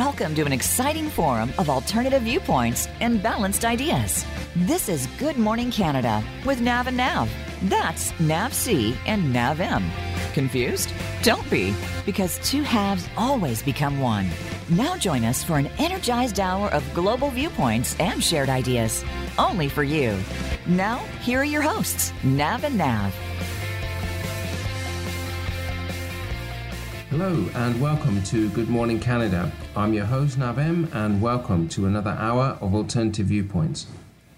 Welcome to an exciting forum of alternative viewpoints and balanced ideas. This is Good Morning Canada with Nav and Nav. That's Nav C and Nav M. Confused? Don't be, because two halves always become one. Now join us for an energized hour of global viewpoints and shared ideas. Only for you. Now, here are your hosts, Nav and Nav. Hello and welcome to Good Morning Canada. I'm your host Nav M and welcome to another hour of alternative viewpoints.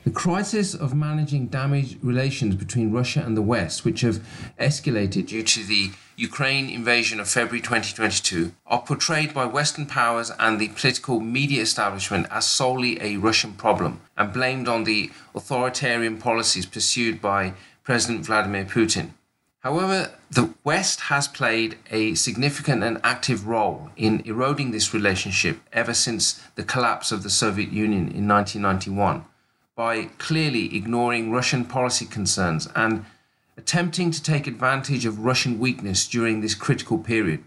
The crisis of managing damaged relations between Russia and the West, which have escalated due to the Ukraine invasion of February 2022, are portrayed by Western powers and the political media establishment as solely a Russian problem and blamed on the authoritarian policies pursued by President Vladimir Putin. However, the West has played a significant and active role in eroding this relationship ever since the collapse of the Soviet Union in 1991 by clearly ignoring Russian policy concerns and attempting to take advantage of Russian weakness during this critical period.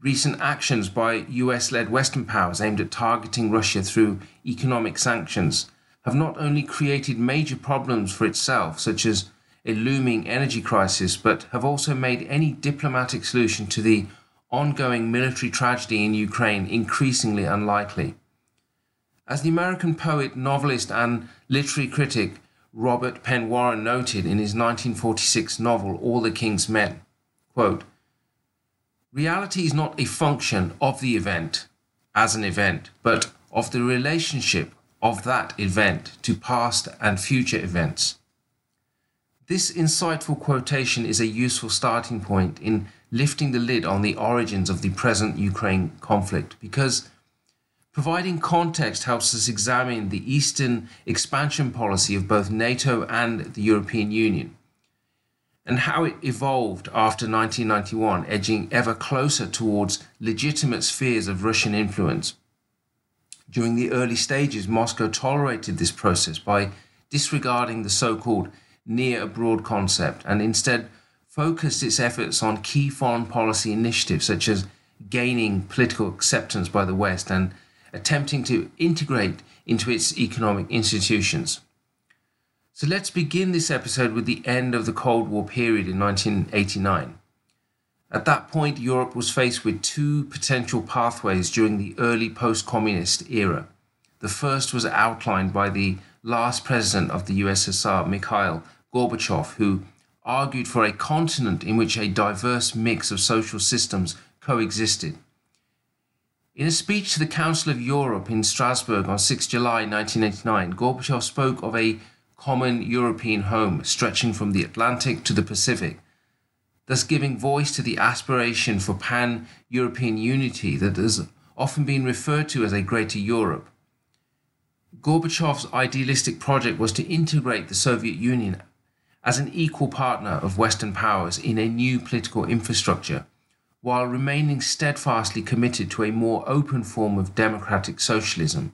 Recent actions by US led Western powers aimed at targeting Russia through economic sanctions have not only created major problems for itself, such as a looming energy crisis, but have also made any diplomatic solution to the ongoing military tragedy in Ukraine increasingly unlikely. As the American poet, novelist, and literary critic Robert Penn Warren noted in his 1946 novel All the King's Men, quote, Reality is not a function of the event as an event, but of the relationship of that event to past and future events. This insightful quotation is a useful starting point in lifting the lid on the origins of the present Ukraine conflict because providing context helps us examine the Eastern expansion policy of both NATO and the European Union and how it evolved after 1991, edging ever closer towards legitimate spheres of Russian influence. During the early stages, Moscow tolerated this process by disregarding the so called near abroad concept and instead focused its efforts on key foreign policy initiatives such as gaining political acceptance by the West and attempting to integrate into its economic institutions. So let's begin this episode with the end of the Cold War period in 1989. At that point, Europe was faced with two potential pathways during the early post communist era. The first was outlined by the last president of the USSR, Mikhail Gorbachev, who argued for a continent in which a diverse mix of social systems coexisted. In a speech to the Council of Europe in Strasbourg on 6 July 1989, Gorbachev spoke of a common European home stretching from the Atlantic to the Pacific, thus giving voice to the aspiration for pan European unity that has often been referred to as a Greater Europe. Gorbachev's idealistic project was to integrate the Soviet Union as an equal partner of Western powers in a new political infrastructure, while remaining steadfastly committed to a more open form of democratic socialism.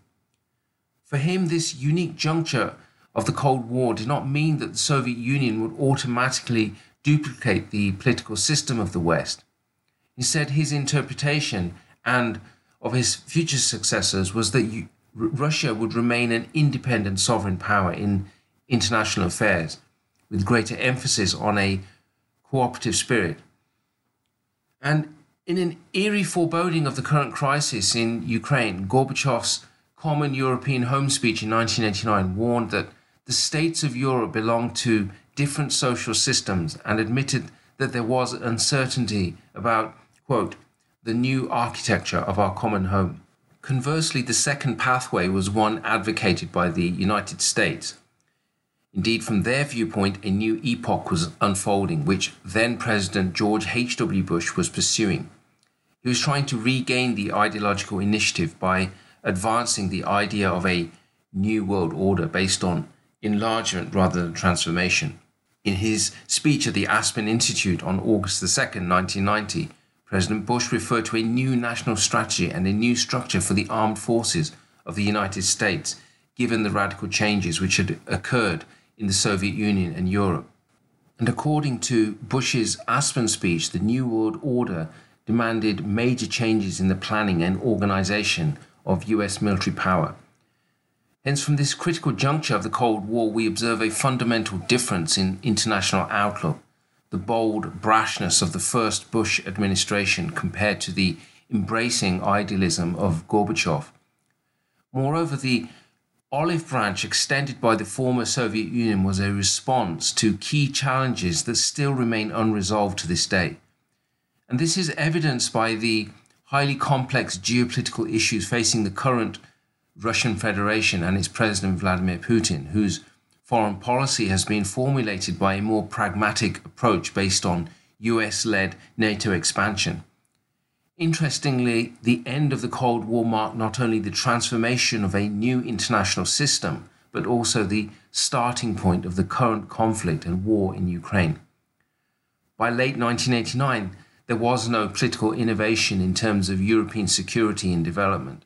For him, this unique juncture of the Cold War did not mean that the Soviet Union would automatically duplicate the political system of the West. Instead, his interpretation and of his future successors was that Russia would remain an independent sovereign power in international affairs with greater emphasis on a cooperative spirit. And in an eerie foreboding of the current crisis in Ukraine, Gorbachev's Common European Home speech in 1989 warned that the states of Europe belonged to different social systems and admitted that there was uncertainty about, quote, the new architecture of our common home. Conversely, the second pathway was one advocated by the United States, Indeed, from their viewpoint, a new epoch was unfolding, which then President George H.W. Bush was pursuing. He was trying to regain the ideological initiative by advancing the idea of a new world order based on enlargement rather than transformation. In his speech at the Aspen Institute on August 2, 1990, President Bush referred to a new national strategy and a new structure for the armed forces of the United States, given the radical changes which had occurred in the Soviet Union and Europe. And according to Bush's Aspen speech, the New World Order demanded major changes in the planning and organization of US military power. Hence, from this critical juncture of the Cold War, we observe a fundamental difference in international outlook, the bold brashness of the first Bush administration compared to the embracing idealism of Gorbachev. Moreover, the olive branch extended by the former Soviet Union was a response to key challenges that still remain unresolved to this day. And this is evidenced by the highly complex geopolitical issues facing the current Russian Federation and its President Vladimir Putin, whose foreign policy has been formulated by a more pragmatic approach based on US led NATO expansion. Interestingly, the end of the Cold War marked not only the transformation of a new international system, but also the starting point of the current conflict and war in Ukraine. By late 1989, there was no political innovation in terms of European security and development.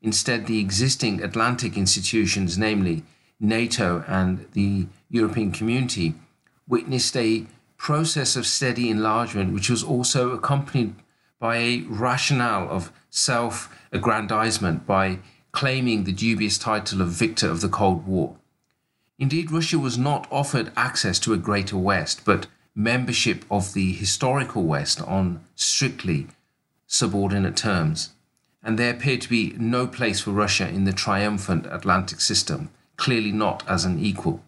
Instead, the existing Atlantic institutions, namely NATO and the European community, witnessed a process of steady enlargement, which was also accompanied by a rationale of self aggrandizement by claiming the dubious title of victor of the Cold War. Indeed, Russia was not offered access to a greater West, but membership of the historical West on strictly subordinate terms. And there appeared to be no place for Russia in the triumphant Atlantic system, clearly not as an equal.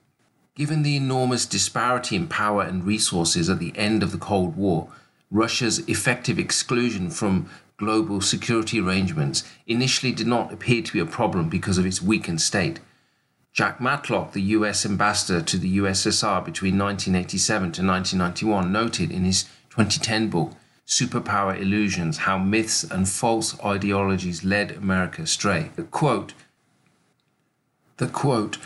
Given the enormous disparity in power and resources at the end of the Cold War, Russia's effective exclusion from global security arrangements initially did not appear to be a problem because of its weakened state. Jack Matlock, the US ambassador to the USSR between 1987 to 1991, noted in his 2010 book, Superpower Illusions How Myths and False Ideologies Led America Astray. The quote, the quote,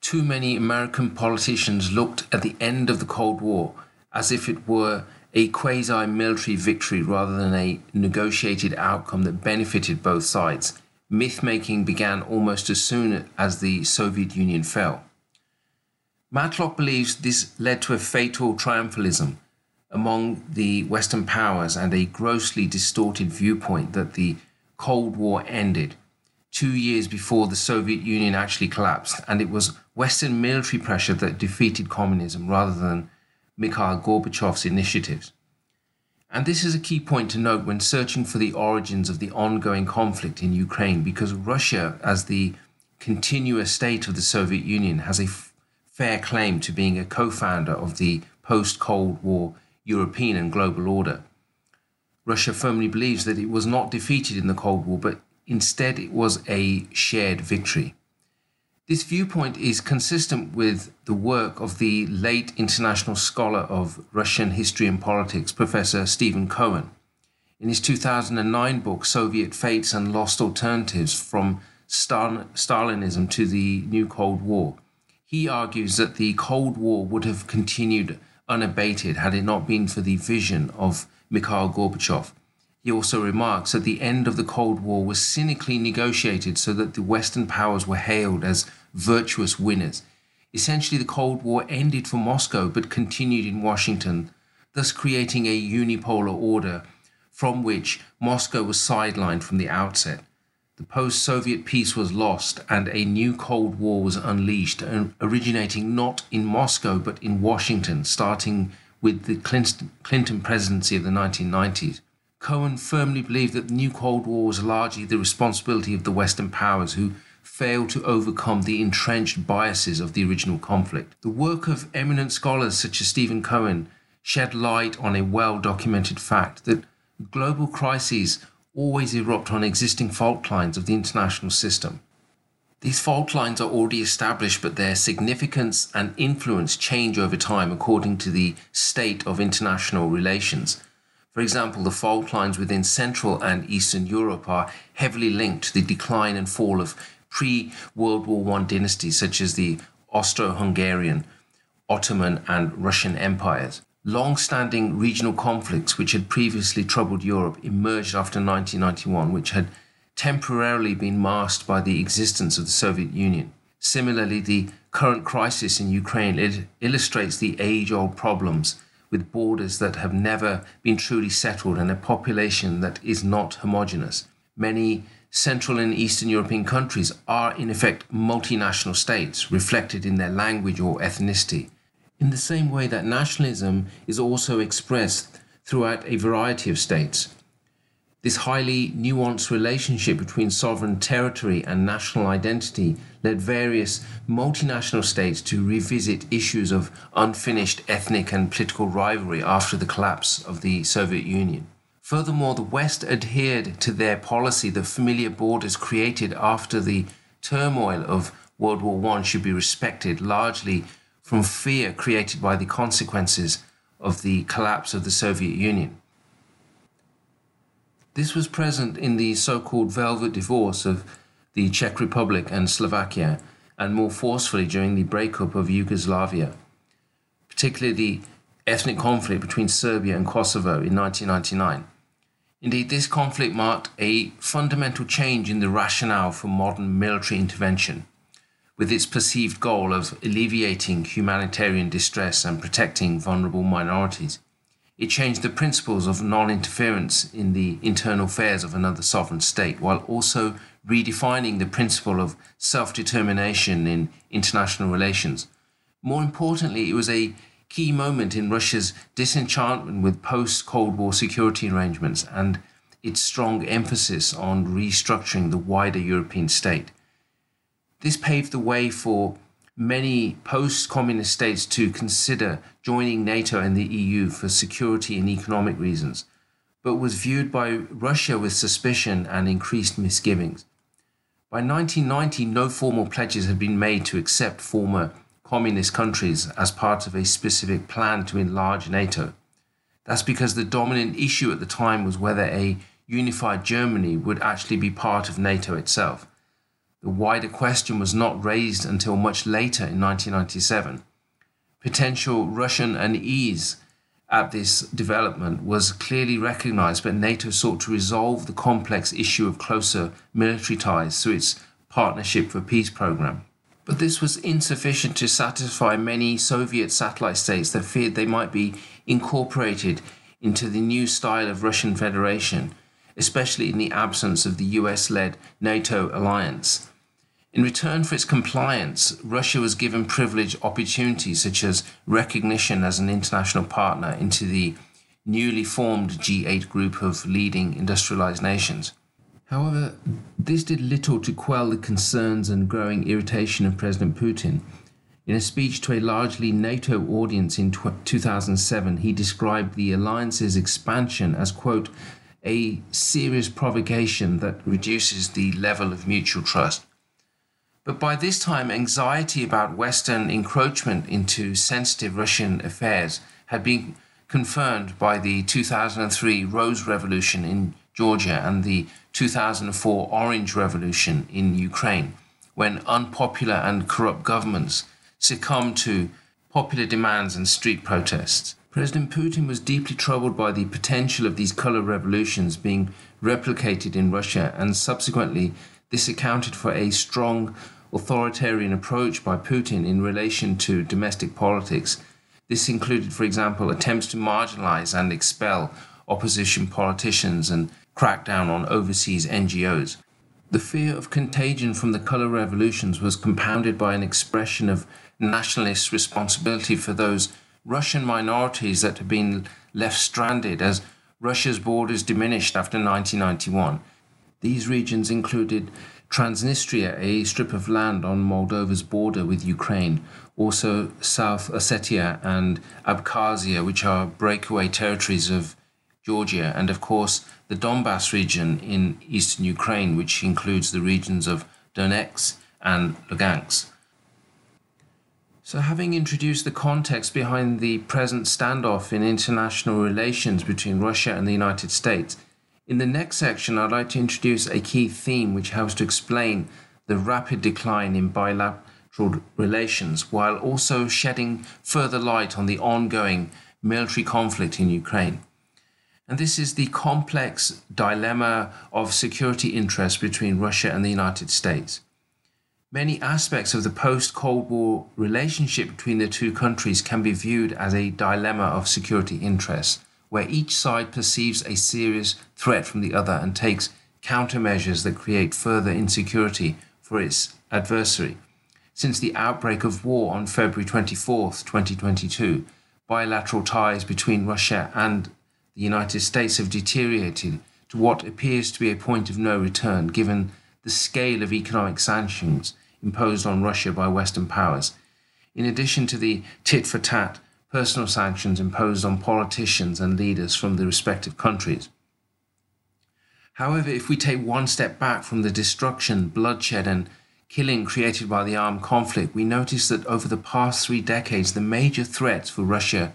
too many American politicians looked at the end of the Cold War as if it were a quasi military victory rather than a negotiated outcome that benefited both sides. Myth making began almost as soon as the Soviet Union fell. Matlock believes this led to a fatal triumphalism among the Western powers and a grossly distorted viewpoint that the Cold War ended two years before the Soviet Union actually collapsed, and it was Western military pressure that defeated communism rather than Mikhail Gorbachev's initiatives. And this is a key point to note when searching for the origins of the ongoing conflict in Ukraine, because Russia, as the continuous state of the Soviet Union, has a f- fair claim to being a co founder of the post Cold War European and global order. Russia firmly believes that it was not defeated in the Cold War, but instead it was a shared victory. This viewpoint is consistent with the work of the late international scholar of Russian history and politics, Professor Stephen Cohen. In his 2009 book, Soviet Fates and Lost Alternatives From Stalinism to the New Cold War, he argues that the Cold War would have continued unabated had it not been for the vision of Mikhail Gorbachev he also remarks that the end of the Cold War was cynically negotiated so that the Western powers were hailed as virtuous winners. Essentially, the Cold War ended for Moscow but continued in Washington, thus creating a unipolar order from which Moscow was sidelined from the outset. The post Soviet peace was lost and a new Cold War was unleashed, originating not in Moscow but in Washington, starting with the Clinton presidency of the 1990s. Cohen firmly believed that the new Cold War was largely the responsibility of the Western powers who failed to overcome the entrenched biases of the original conflict. The work of eminent scholars such as Stephen Cohen shed light on a well documented fact that global crises always erupt on existing fault lines of the international system. These fault lines are already established, but their significance and influence change over time according to the state of international relations. For example, the fault lines within Central and Eastern Europe are heavily linked to the decline and fall of pre World War I dynasties such as the Austro Hungarian, Ottoman, and Russian empires. Long standing regional conflicts which had previously troubled Europe emerged after 1991, which had temporarily been masked by the existence of the Soviet Union. Similarly, the current crisis in Ukraine illustrates the age old problems with borders that have never been truly settled and a population that is not homogenous. Many Central and Eastern European countries are, in effect, multinational states, reflected in their language or ethnicity. In the same way that nationalism is also expressed throughout a variety of states. This highly nuanced relationship between sovereign territory and national identity led various multinational states to revisit issues of unfinished ethnic and political rivalry after the collapse of the Soviet Union. Furthermore, the West adhered to their policy that familiar borders created after the turmoil of World War I should be respected, largely from fear created by the consequences of the collapse of the Soviet Union. This was present in the so called Velvet Divorce of the Czech Republic and Slovakia, and more forcefully during the breakup of Yugoslavia, particularly the ethnic conflict between Serbia and Kosovo in 1999. Indeed, this conflict marked a fundamental change in the rationale for modern military intervention, with its perceived goal of alleviating humanitarian distress and protecting vulnerable minorities. It changed the principles of non interference in the internal affairs of another sovereign state, while also redefining the principle of self determination in international relations. More importantly, it was a key moment in Russia's disenchantment with post Cold War security arrangements and its strong emphasis on restructuring the wider European state. This paved the way for many post communist states to consider joining NATO and the EU for security and economic reasons, but was viewed by Russia with suspicion and increased misgivings. By 1990, no formal pledges had been made to accept former communist countries as part of a specific plan to enlarge NATO. That's because the dominant issue at the time was whether a unified Germany would actually be part of NATO itself. The wider question was not raised until much later in 1997. Potential Russian unease at this development was clearly recognized, but NATO sought to resolve the complex issue of closer military ties through its Partnership for Peace program. But this was insufficient to satisfy many Soviet satellite states that feared they might be incorporated into the new style of Russian Federation, especially in the absence of the US led NATO alliance. In return for its compliance, Russia was given privileged opportunities such as recognition as an international partner into the newly formed G8 group of leading industrialized nations. However, this did little to quell the concerns and growing irritation of President Putin. In a speech to a largely NATO audience in 2007, he described the alliance's expansion as, quote, a serious provocation that reduces the level of mutual trust. But by this time, anxiety about Western encroachment into sensitive Russian affairs had been confirmed by the 2003 Rose Revolution in Georgia and the 2004 Orange Revolution in Ukraine, when unpopular and corrupt governments succumbed to popular demands and street protests. President Putin was deeply troubled by the potential of these color revolutions being replicated in Russia, and subsequently, this accounted for a strong authoritarian approach by Putin in relation to domestic politics. This included, for example, attempts to marginalize and expel opposition politicians and crackdown on overseas NGOs. The fear of contagion from the colour revolutions was compounded by an expression of nationalist responsibility for those Russian minorities that had been left stranded as Russia's borders diminished after 1991. These regions included Transnistria, a strip of land on Moldova's border with Ukraine, also South Ossetia and Abkhazia, which are breakaway territories of Georgia, and of course the Donbass region in eastern Ukraine, which includes the regions of Donetsk and Lugansk. So, having introduced the context behind the present standoff in international relations between Russia and the United States, in the next section, I'd like to introduce a key theme which helps to explain the rapid decline in bilateral relations while also shedding further light on the ongoing military conflict in Ukraine. And this is the complex dilemma of security interests between Russia and the United States. Many aspects of the post Cold War relationship between the two countries can be viewed as a dilemma of security interests, where each side perceives a serious threat from the other and takes countermeasures that create further insecurity for its adversary. Since the outbreak of war on February 24, 2022, bilateral ties between Russia and the United States have deteriorated to what appears to be a point of no return given the scale of economic sanctions imposed on Russia by Western powers, in addition to the tit for tat personal sanctions imposed on politicians and leaders from the respective countries. However, if we take one step back from the destruction, bloodshed, and killing created by the armed conflict, we notice that over the past three decades, the major threats for Russia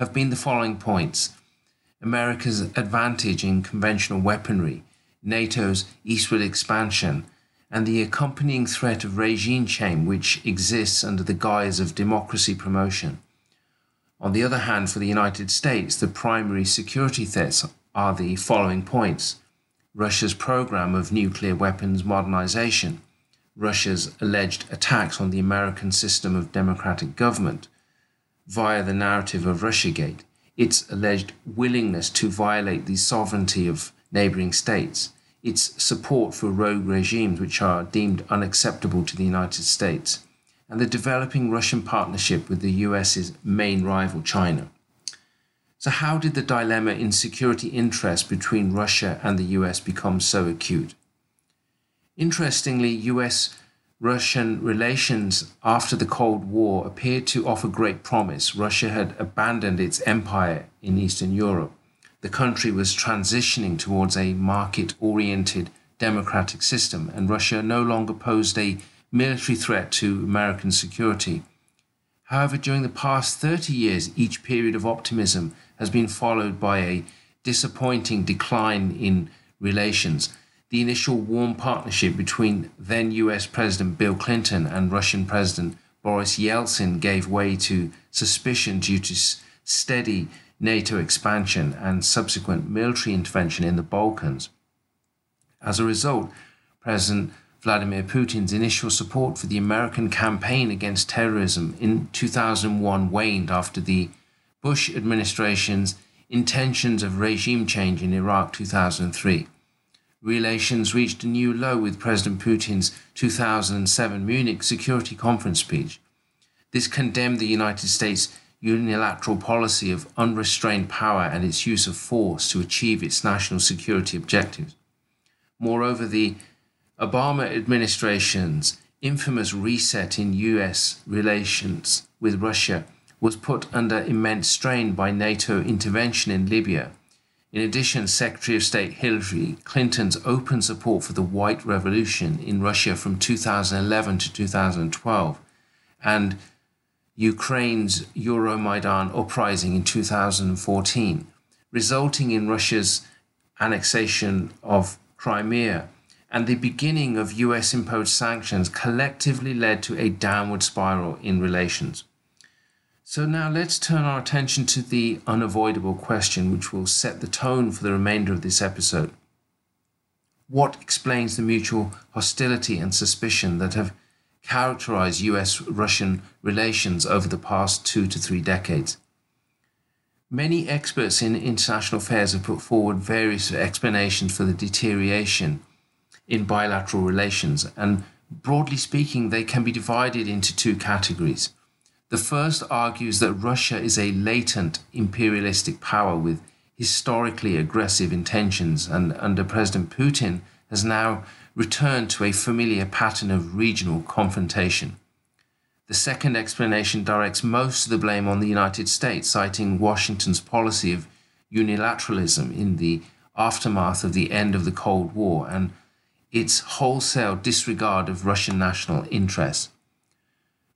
have been the following points America's advantage in conventional weaponry, NATO's eastward expansion, and the accompanying threat of regime change, which exists under the guise of democracy promotion. On the other hand, for the United States, the primary security threats are the following points. Russia's program of nuclear weapons modernization, Russia's alleged attacks on the American system of democratic government via the narrative of Russiagate, its alleged willingness to violate the sovereignty of neighboring states, its support for rogue regimes which are deemed unacceptable to the United States, and the developing Russian partnership with the US's main rival, China. So, how did the dilemma in security interests between Russia and the US become so acute? Interestingly, US Russian relations after the Cold War appeared to offer great promise. Russia had abandoned its empire in Eastern Europe the country was transitioning towards a market oriented democratic system, and Russia no longer posed a military threat to American security. However, during the past 30 years, each period of optimism has been followed by a disappointing decline in relations. The initial warm partnership between then US President Bill Clinton and Russian President Boris Yeltsin gave way to suspicion due to steady NATO expansion and subsequent military intervention in the Balkans. As a result, President Vladimir Putin's initial support for the American campaign against terrorism in 2001 waned after the Bush administration's intentions of regime change in Iraq 2003. Relations reached a new low with President Putin's 2007 Munich Security Conference speech. This condemned the United States' unilateral policy of unrestrained power and its use of force to achieve its national security objectives. Moreover, the Obama administration's infamous reset in US relations with Russia was put under immense strain by NATO intervention in Libya. In addition, Secretary of State Hillary Clinton's open support for the White Revolution in Russia from 2011 to 2012 and Ukraine's Euromaidan uprising in 2014, resulting in Russia's annexation of Crimea and the beginning of US imposed sanctions collectively led to a downward spiral in relations. So, now let's turn our attention to the unavoidable question, which will set the tone for the remainder of this episode. What explains the mutual hostility and suspicion that have characterized US Russian relations over the past two to three decades. Many experts in international affairs have put forward various explanations for the deterioration in bilateral relations, and broadly speaking, they can be divided into two categories. The first argues that Russia is a latent imperialistic power with historically aggressive intentions, and under President Putin has now returned to a familiar pattern of regional confrontation. The second explanation directs most of the blame on the United States, citing Washington's policy of unilateralism in the aftermath of the end of the Cold War and its wholesale disregard of Russian national interests.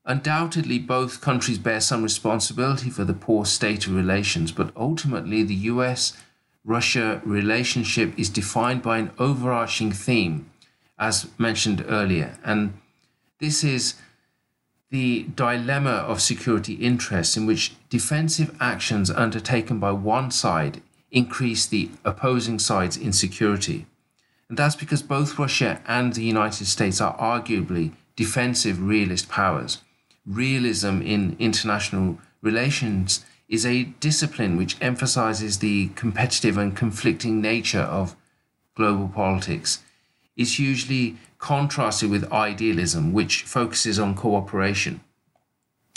Undoubtedly, both countries bear some responsibility for the poor state of relations, but ultimately, the US Russia relationship is defined by an overarching theme as mentioned earlier. And this is the dilemma of security interests, in which defensive actions undertaken by one side increase the opposing side's insecurity. And that's because both Russia and the United States are arguably defensive realist powers. Realism in international relations is a discipline which emphasizes the competitive and conflicting nature of global politics. It's usually contrasted with idealism, which focuses on cooperation.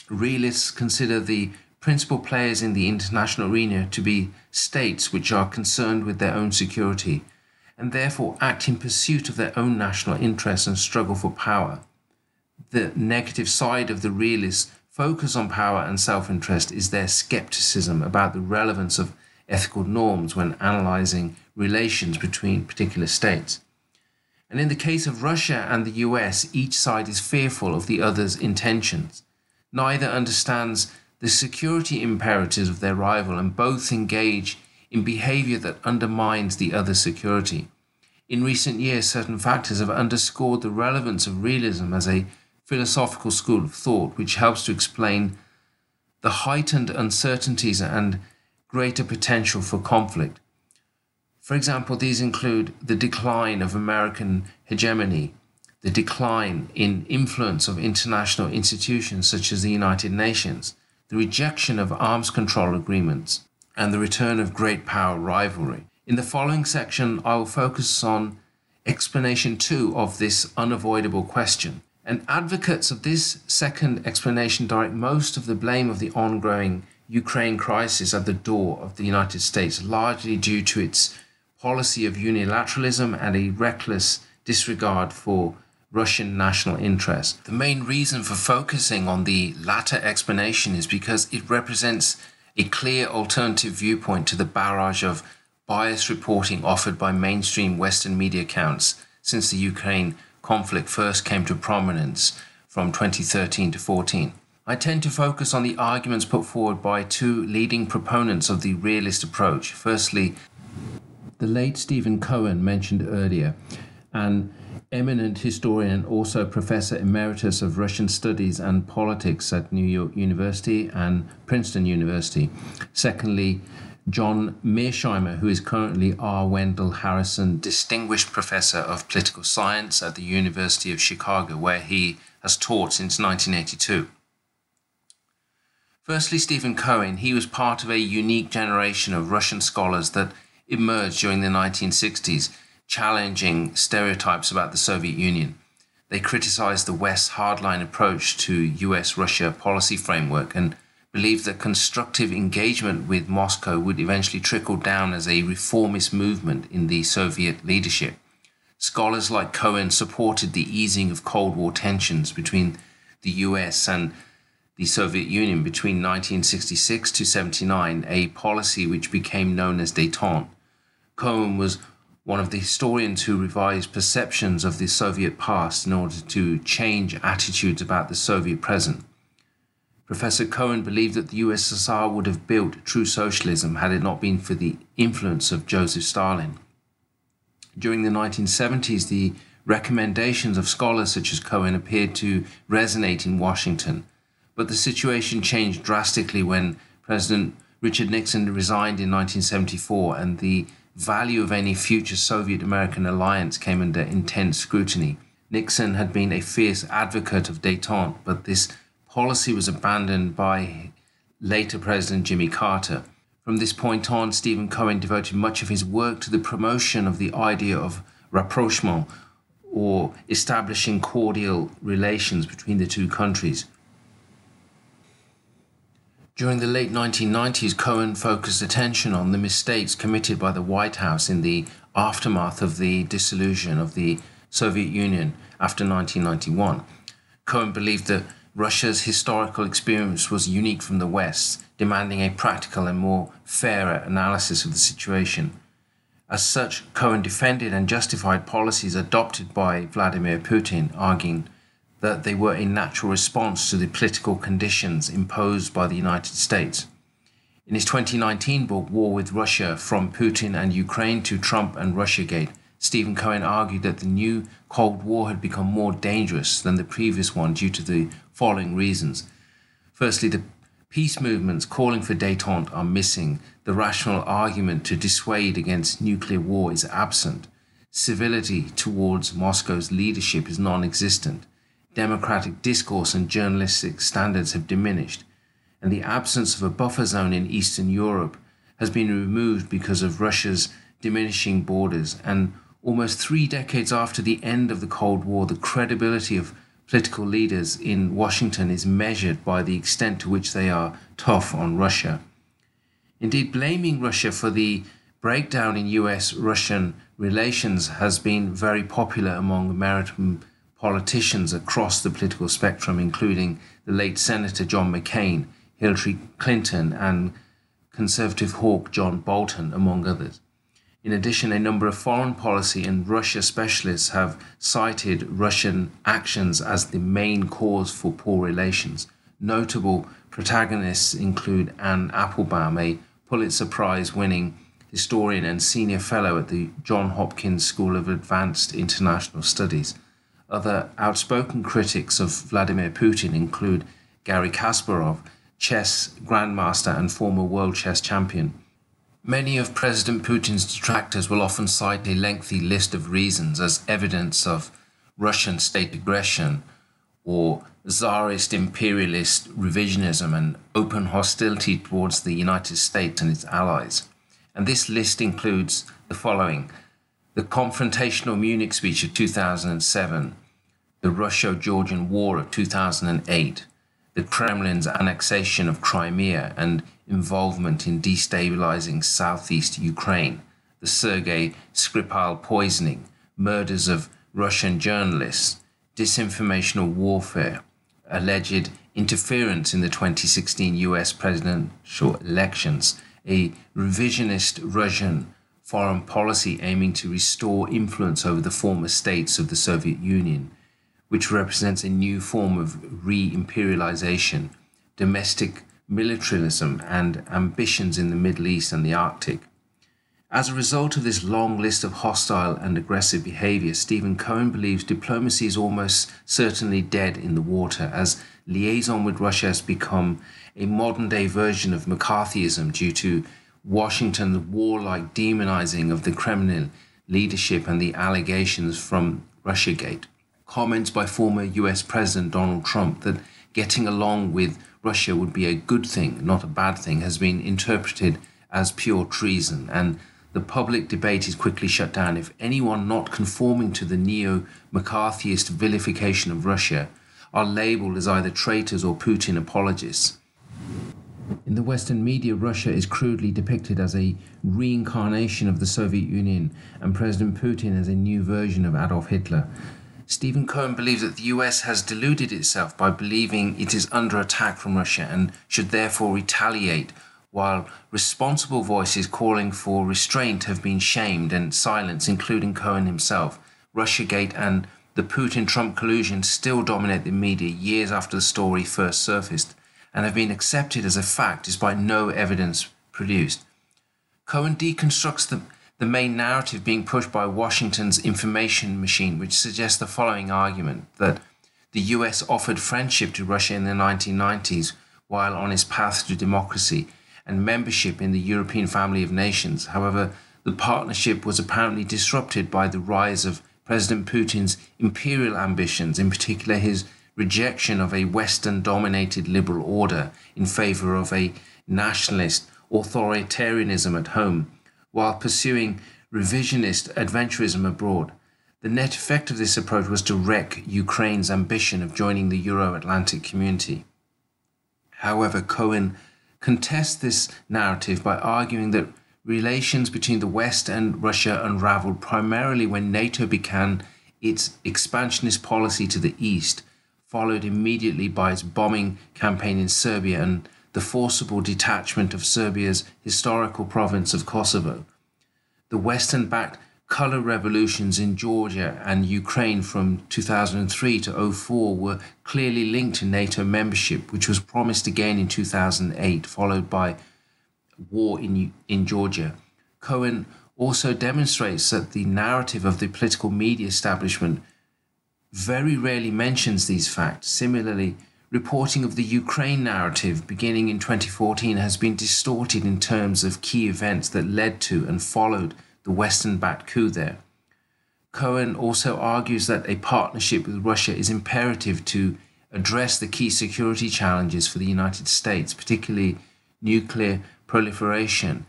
Realists consider the principal players in the international arena to be states which are concerned with their own security and therefore act in pursuit of their own national interests and struggle for power. The negative side of the realist focus on power and self interest is their skepticism about the relevance of ethical norms when analyzing relations between particular states. And in the case of Russia and the US, each side is fearful of the other's intentions. Neither understands the security imperatives of their rival, and both engage in behavior that undermines the other's security. In recent years, certain factors have underscored the relevance of realism as a philosophical school of thought, which helps to explain the heightened uncertainties and greater potential for conflict. For example, these include the decline of American hegemony, the decline in influence of international institutions such as the United Nations, the rejection of arms control agreements, and the return of great power rivalry. In the following section, I will focus on explanation two of this unavoidable question. And advocates of this second explanation direct most of the blame of the ongoing Ukraine crisis at the door of the United States, largely due to its policy of unilateralism and a reckless disregard for Russian national interest. The main reason for focusing on the latter explanation is because it represents a clear alternative viewpoint to the barrage of biased reporting offered by mainstream Western media accounts since the Ukraine conflict first came to prominence from 2013 to 14. I tend to focus on the arguments put forward by two leading proponents of the realist approach. Firstly, the late Stephen Cohen mentioned earlier, and eminent historian, also professor emeritus of Russian studies and politics at New York University and Princeton University. Secondly, John Mearsheimer, who is currently R. Wendell Harrison Distinguished Professor of Political Science at the University of Chicago, where he has taught since 1982. Firstly, Stephen Cohen, he was part of a unique generation of Russian scholars that emerged during the 1960s challenging stereotypes about the Soviet Union. They criticized the West's hardline approach to US Russia policy framework and believed that constructive engagement with Moscow would eventually trickle down as a reformist movement in the Soviet leadership. Scholars like Cohen supported the easing of Cold War tensions between the US and the Soviet Union between 1966 to 79, a policy which became known as detente. Cohen was one of the historians who revised perceptions of the Soviet past in order to change attitudes about the Soviet present. Professor Cohen believed that the USSR would have built true socialism had it not been for the influence of Joseph Stalin. During the 1970s, the recommendations of scholars such as Cohen appeared to resonate in Washington, but the situation changed drastically when President Richard Nixon resigned in 1974 and the value of any future Soviet American alliance came under intense scrutiny. Nixon had been a fierce advocate of detente, but this policy was abandoned by later President Jimmy Carter. From this point on, Stephen Cohen devoted much of his work to the promotion of the idea of rapprochement, or establishing cordial relations between the two countries. During the late 1990s, Cohen focused attention on the mistakes committed by the White House in the aftermath of the dissolution of the Soviet Union after 1991. Cohen believed that Russia's historical experience was unique from the West, demanding a practical and more fairer analysis of the situation. As such, Cohen defended and justified policies adopted by Vladimir Putin, arguing that they were a natural response to the political conditions imposed by the United States. In his 2019 book, War with Russia From Putin and Ukraine to Trump and Russiagate, Stephen Cohen argued that the new Cold War had become more dangerous than the previous one due to the following reasons. Firstly, the peace movements calling for detente are missing. The rational argument to dissuade against nuclear war is absent. Civility towards Moscow's leadership is non existent democratic discourse and journalistic standards have diminished, and the absence of a buffer zone in Eastern Europe has been removed because of Russia's diminishing borders. And almost three decades after the end of the Cold War, the credibility of political leaders in Washington is measured by the extent to which they are tough on Russia. Indeed, blaming Russia for the breakdown in US Russian relations has been very popular among American politicians across the political spectrum, including the late Senator John McCain, Hillary Clinton, and conservative hawk John Bolton, among others. In addition, a number of foreign policy and Russia specialists have cited Russian actions as the main cause for poor relations. Notable protagonists include Anne Applebaum, a Pulitzer Prize winning historian and senior fellow at the Johns Hopkins School of Advanced International Studies. Other outspoken critics of Vladimir Putin include Garry Kasparov, chess grandmaster and former world chess champion. Many of President Putin's detractors will often cite a lengthy list of reasons as evidence of Russian state aggression or czarist imperialist revisionism and open hostility towards the United States and its allies. And this list includes the following the confrontational Munich speech of 2007, the Russo Georgian War of 2008, the Kremlin's annexation of Crimea and involvement in destabilizing southeast Ukraine, the Sergei Skripal poisoning, murders of Russian journalists, disinformational warfare, alleged interference in the 2016 US presidential elections, a revisionist Russian foreign policy aiming to restore influence over the former states of the Soviet Union, which represents a new form of re imperialization, domestic militarism, and ambitions in the Middle East and the Arctic. As a result of this long list of hostile and aggressive behavior, Stephen Cohen believes diplomacy is almost certainly dead in the water as liaison with Russia has become a modern day version of McCarthyism due to Washington's warlike demonizing of the Kremlin leadership and the allegations from Russiagate comments by former US President Donald Trump that getting along with Russia would be a good thing, not a bad thing, has been interpreted as pure treason, and the public debate is quickly shut down. If anyone not conforming to the neo McCarthyist vilification of Russia are labeled as either traitors or Putin apologists. In the Western media, Russia is crudely depicted as a reincarnation of the Soviet Union and President Putin as a new version of Adolf Hitler. Stephen Cohen believes that the US has deluded itself by believing it is under attack from Russia and should therefore retaliate, while responsible voices calling for restraint have been shamed and silenced, including Cohen himself. Russiagate and the Putin Trump collusion still dominate the media years after the story first surfaced and have been accepted as a fact despite no evidence produced. Cohen deconstructs the the main narrative being pushed by Washington's information machine, which suggests the following argument that the US offered friendship to Russia in the 1990s while on its path to democracy and membership in the European family of nations. However, the partnership was apparently disrupted by the rise of President Putin's imperial ambitions, in particular his rejection of a Western dominated liberal order in favor of a nationalist authoritarianism at home while pursuing revisionist adventurism abroad. The net effect of this approach was to wreck Ukraine's ambition of joining the Euro Atlantic community. However, Cohen contests this narrative by arguing that relations between the West and Russia unraveled primarily when NATO began its expansionist policy to the east, followed immediately by its bombing campaign in Serbia and the forcible detachment of Serbia's historical province of Kosovo. The Western backed color revolutions in Georgia and Ukraine from 2003 to 04 were clearly linked to NATO membership, which was promised again in 2008, followed by war in, in Georgia. Cohen also demonstrates that the narrative of the political media establishment very rarely mentions these facts. Similarly, reporting of the Ukraine narrative beginning in 2014 has been distorted in terms of key events that led to and followed the Western backed coup there. Cohen also argues that a partnership with Russia is imperative to address the key security challenges for the United States, particularly nuclear proliferation.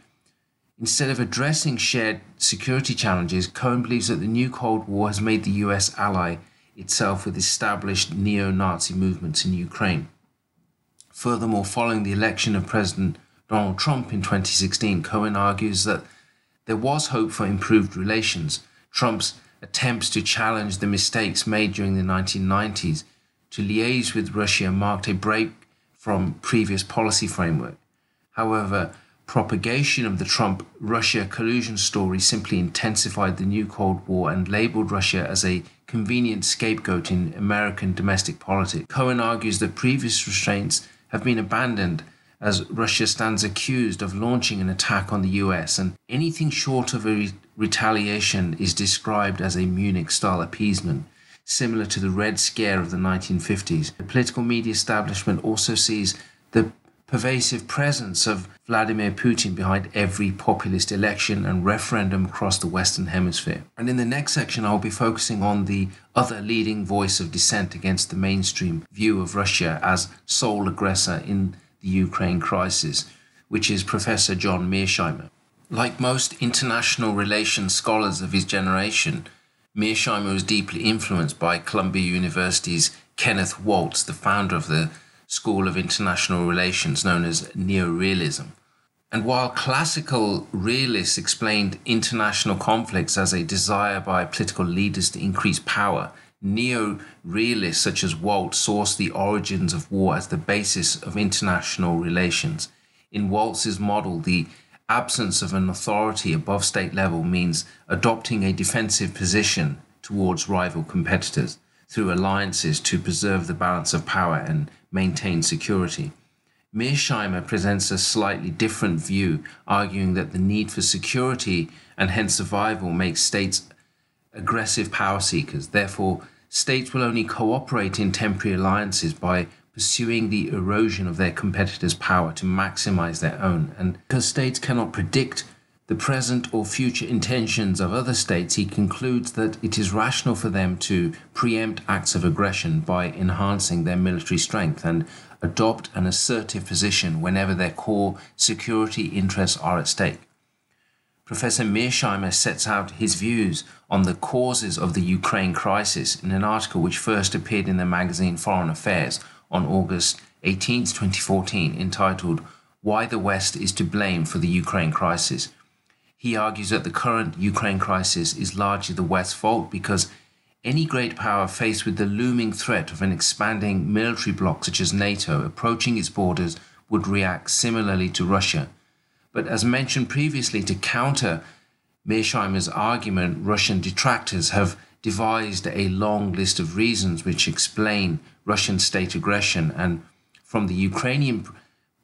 Instead of addressing shared security challenges, Cohen believes that the new Cold War has made the US ally itself with established neo Nazi movements in Ukraine. Furthermore, following the election of President Donald Trump in 2016, Cohen argues that there was hope for improved relations. Trump's attempts to challenge the mistakes made during the 1990s to liaise with Russia marked a break from previous policy framework. However, propagation of the Trump Russia collusion story simply intensified the new Cold War and labeled Russia as a convenient scapegoat in American domestic politics. Cohen argues that previous restraints have been abandoned as Russia stands accused of launching an attack on the US, and anything short of a re- retaliation is described as a Munich style appeasement, similar to the Red Scare of the 1950s. The political media establishment also sees the pervasive presence of Vladimir Putin behind every populist election and referendum across the Western Hemisphere. And in the next section, I'll be focusing on the other leading voice of dissent against the mainstream view of Russia as sole aggressor in the Ukraine crisis, which is Professor John Mearsheimer. Like most international relations scholars of his generation, Mearsheimer was deeply influenced by Columbia University's Kenneth Waltz, the founder of the School of International Relations known as Neorealism. And while classical realists explained international conflicts as a desire by political leaders to increase power, neo realists such as Waltz sourced the origins of war as the basis of international relations. In Waltz's model, the absence of an authority above state level means adopting a defensive position towards rival competitors through alliances to preserve the balance of power and maintain security. Mearsheimer presents a slightly different view, arguing that the need for security and hence survival makes states aggressive power seekers. Therefore, states will only cooperate in temporary alliances by pursuing the erosion of their competitors' power to maximize their own. And because states cannot predict the present or future intentions of other states, he concludes that it is rational for them to preempt acts of aggression by enhancing their military strength and adopt an assertive position whenever their core security interests are at stake. Professor Mearsheimer sets out his views on the causes of the Ukraine crisis in an article which first appeared in the magazine Foreign Affairs on August 18, 2014, entitled Why the West is to Blame for the Ukraine Crisis. He argues that the current Ukraine crisis is largely the West's fault because any great power faced with the looming threat of an expanding military bloc such as NATO approaching its borders would react similarly to Russia but as mentioned previously, to counter Mearsheimer's argument, Russian detractors have devised a long list of reasons which explain Russian state aggression. And from the Ukrainian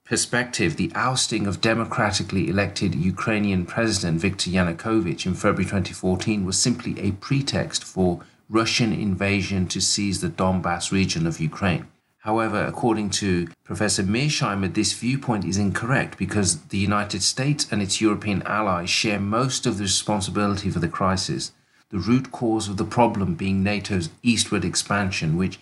perspective, the ousting of democratically elected Ukrainian President Viktor Yanukovych in February 2014 was simply a pretext for Russian invasion to seize the Donbass region of Ukraine. However, according to Professor Mearsheimer, this viewpoint is incorrect because the United States and its European allies share most of the responsibility for the crisis, the root cause of the problem being NATO's eastward expansion, which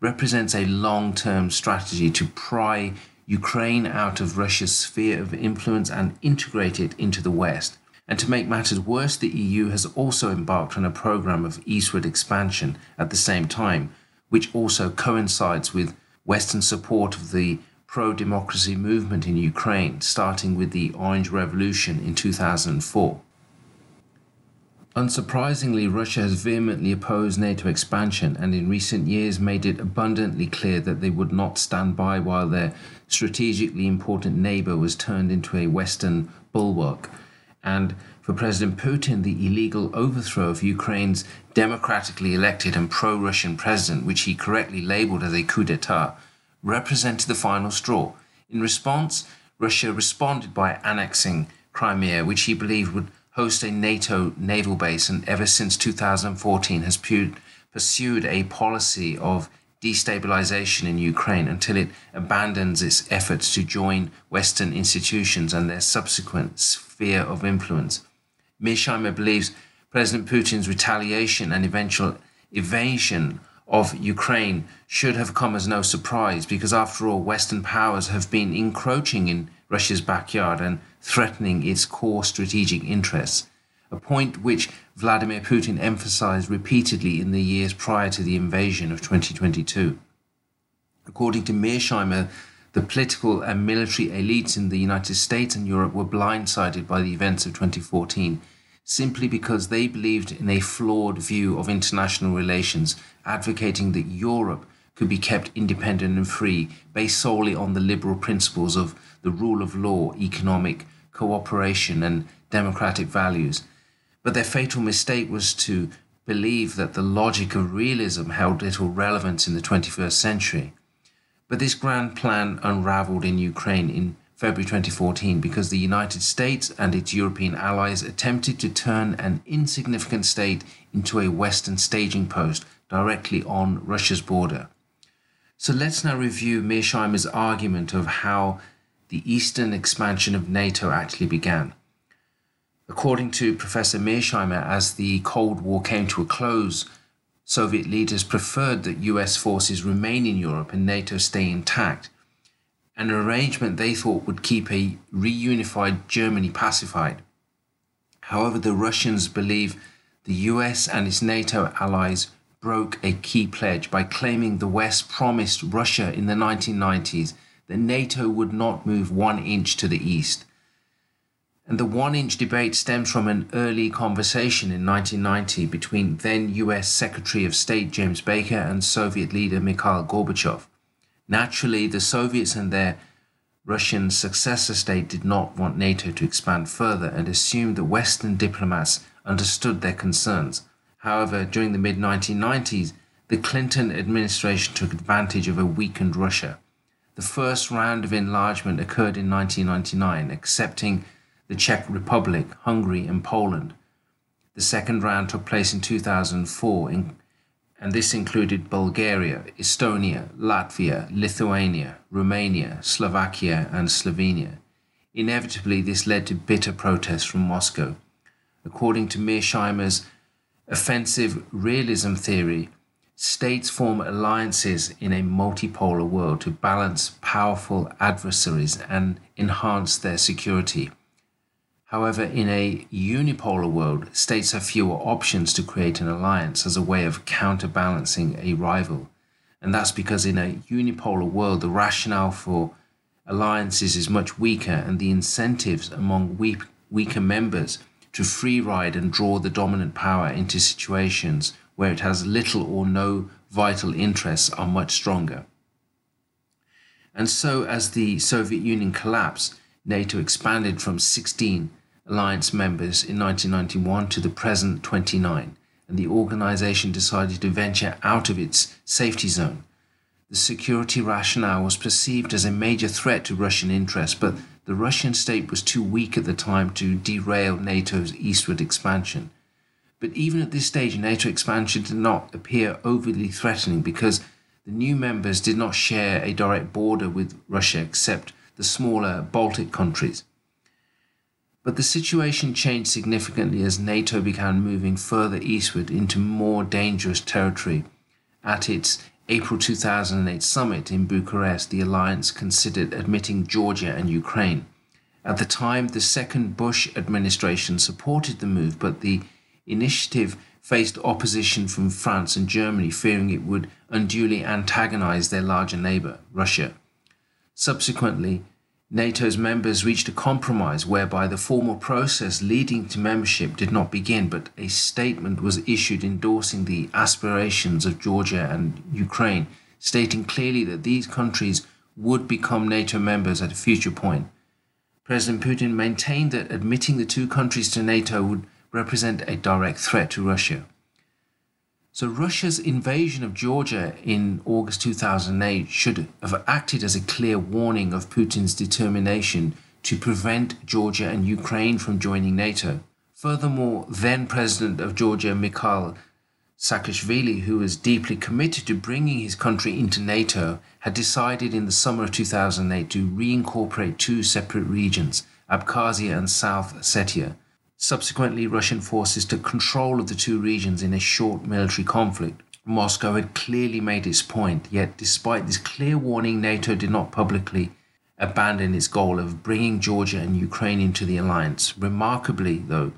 represents a long term strategy to pry Ukraine out of Russia's sphere of influence and integrate it into the West. And to make matters worse, the EU has also embarked on a program of eastward expansion at the same time, which also coincides with Western support of the pro democracy movement in Ukraine, starting with the Orange Revolution in 2004. Unsurprisingly, Russia has vehemently opposed NATO expansion and in recent years made it abundantly clear that they would not stand by while their strategically important neighbor was turned into a Western bulwark. And for President Putin, the illegal overthrow of Ukraine's democratically elected and pro Russian president, which he correctly labeled as a coup d'etat, represented the final straw. In response, Russia responded by annexing Crimea, which he believed would host a NATO naval base, and ever since 2014 has pursued a policy of destabilization in Ukraine until it abandons its efforts to join Western institutions and their subsequent sphere of influence. Mearsheimer believes President Putin's retaliation and eventual invasion of Ukraine should have come as no surprise because, after all, Western powers have been encroaching in Russia's backyard and threatening its core strategic interests, a point which Vladimir Putin emphasized repeatedly in the years prior to the invasion of 2022. According to Mearsheimer, the political and military elites in the United States and Europe were blindsided by the events of 2014 simply because they believed in a flawed view of international relations, advocating that Europe could be kept independent and free based solely on the liberal principles of the rule of law, economic cooperation, and democratic values. But their fatal mistake was to believe that the logic of realism held little relevance in the 21st century. But this grand plan unraveled in Ukraine in February 2014 because the United States and its European allies attempted to turn an insignificant state into a Western staging post directly on Russia's border. So let's now review Mearsheimer's argument of how the eastern expansion of NATO actually began. According to Professor Mearsheimer, as the Cold War came to a close, Soviet leaders preferred that US forces remain in Europe and NATO stay intact an arrangement they thought would keep a reunified Germany pacified. However, the Russians believe the US and its NATO allies broke a key pledge by claiming the West promised Russia in the 1990s that NATO would not move one inch to the east. And the one inch debate stems from an early conversation in 1990 between then US Secretary of State James Baker and Soviet leader Mikhail Gorbachev. Naturally, the Soviets and their Russian successor state did not want NATO to expand further and assumed that Western diplomats understood their concerns. However, during the mid 1990s, the Clinton administration took advantage of a weakened Russia. The first round of enlargement occurred in 1999, accepting the Czech Republic, Hungary, and Poland. The second round took place in 2004, in and this included Bulgaria, Estonia, Latvia, Lithuania, Romania, Slovakia, and Slovenia. Inevitably, this led to bitter protests from Moscow. According to Mearsheimer's offensive realism theory, states form alliances in a multipolar world to balance powerful adversaries and enhance their security. However, in a unipolar world, states have fewer options to create an alliance as a way of counterbalancing a rival. And that's because in a unipolar world, the rationale for alliances is much weaker, and the incentives among weak, weaker members to free ride and draw the dominant power into situations where it has little or no vital interests are much stronger. And so, as the Soviet Union collapsed, NATO expanded from 16 alliance members in 1991 to the present 29, and the organization decided to venture out of its safety zone. The security rationale was perceived as a major threat to Russian interests, but the Russian state was too weak at the time to derail NATO's eastward expansion. But even at this stage, NATO expansion did not appear overly threatening because the new members did not share a direct border with Russia except the smaller Baltic countries. But the situation changed significantly as NATO began moving further eastward into more dangerous territory. At its April 2008 summit in Bucharest, the alliance considered admitting Georgia and Ukraine. At the time, the second Bush administration supported the move, but the initiative faced opposition from France and Germany, fearing it would unduly antagonize their larger neighbor, Russia. Subsequently, NATO's members reached a compromise whereby the formal process leading to membership did not begin, but a statement was issued endorsing the aspirations of Georgia and Ukraine, stating clearly that these countries would become NATO members at a future point. President Putin maintained that admitting the two countries to NATO would represent a direct threat to Russia. So Russia's invasion of Georgia in August 2008 should have acted as a clear warning of Putin's determination to prevent Georgia and Ukraine from joining NATO. Furthermore, then President of Georgia Mikhail Saakashvili, who was deeply committed to bringing his country into NATO, had decided in the summer of 2008 to reincorporate two separate regions, Abkhazia and South Ossetia. Subsequently, Russian forces took control of the two regions in a short military conflict. Moscow had clearly made its point, yet, despite this clear warning, NATO did not publicly abandon its goal of bringing Georgia and Ukraine into the alliance. Remarkably, though,